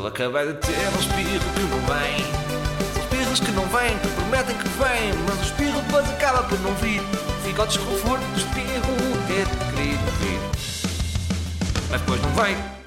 ele acaba de ter um espirro que não vem. São espirros que não vêm, que prometem que vêm, mas o espirro depois acaba por não vir. Fica o desconforto do espirro ter querido vir. Mas depois não vem.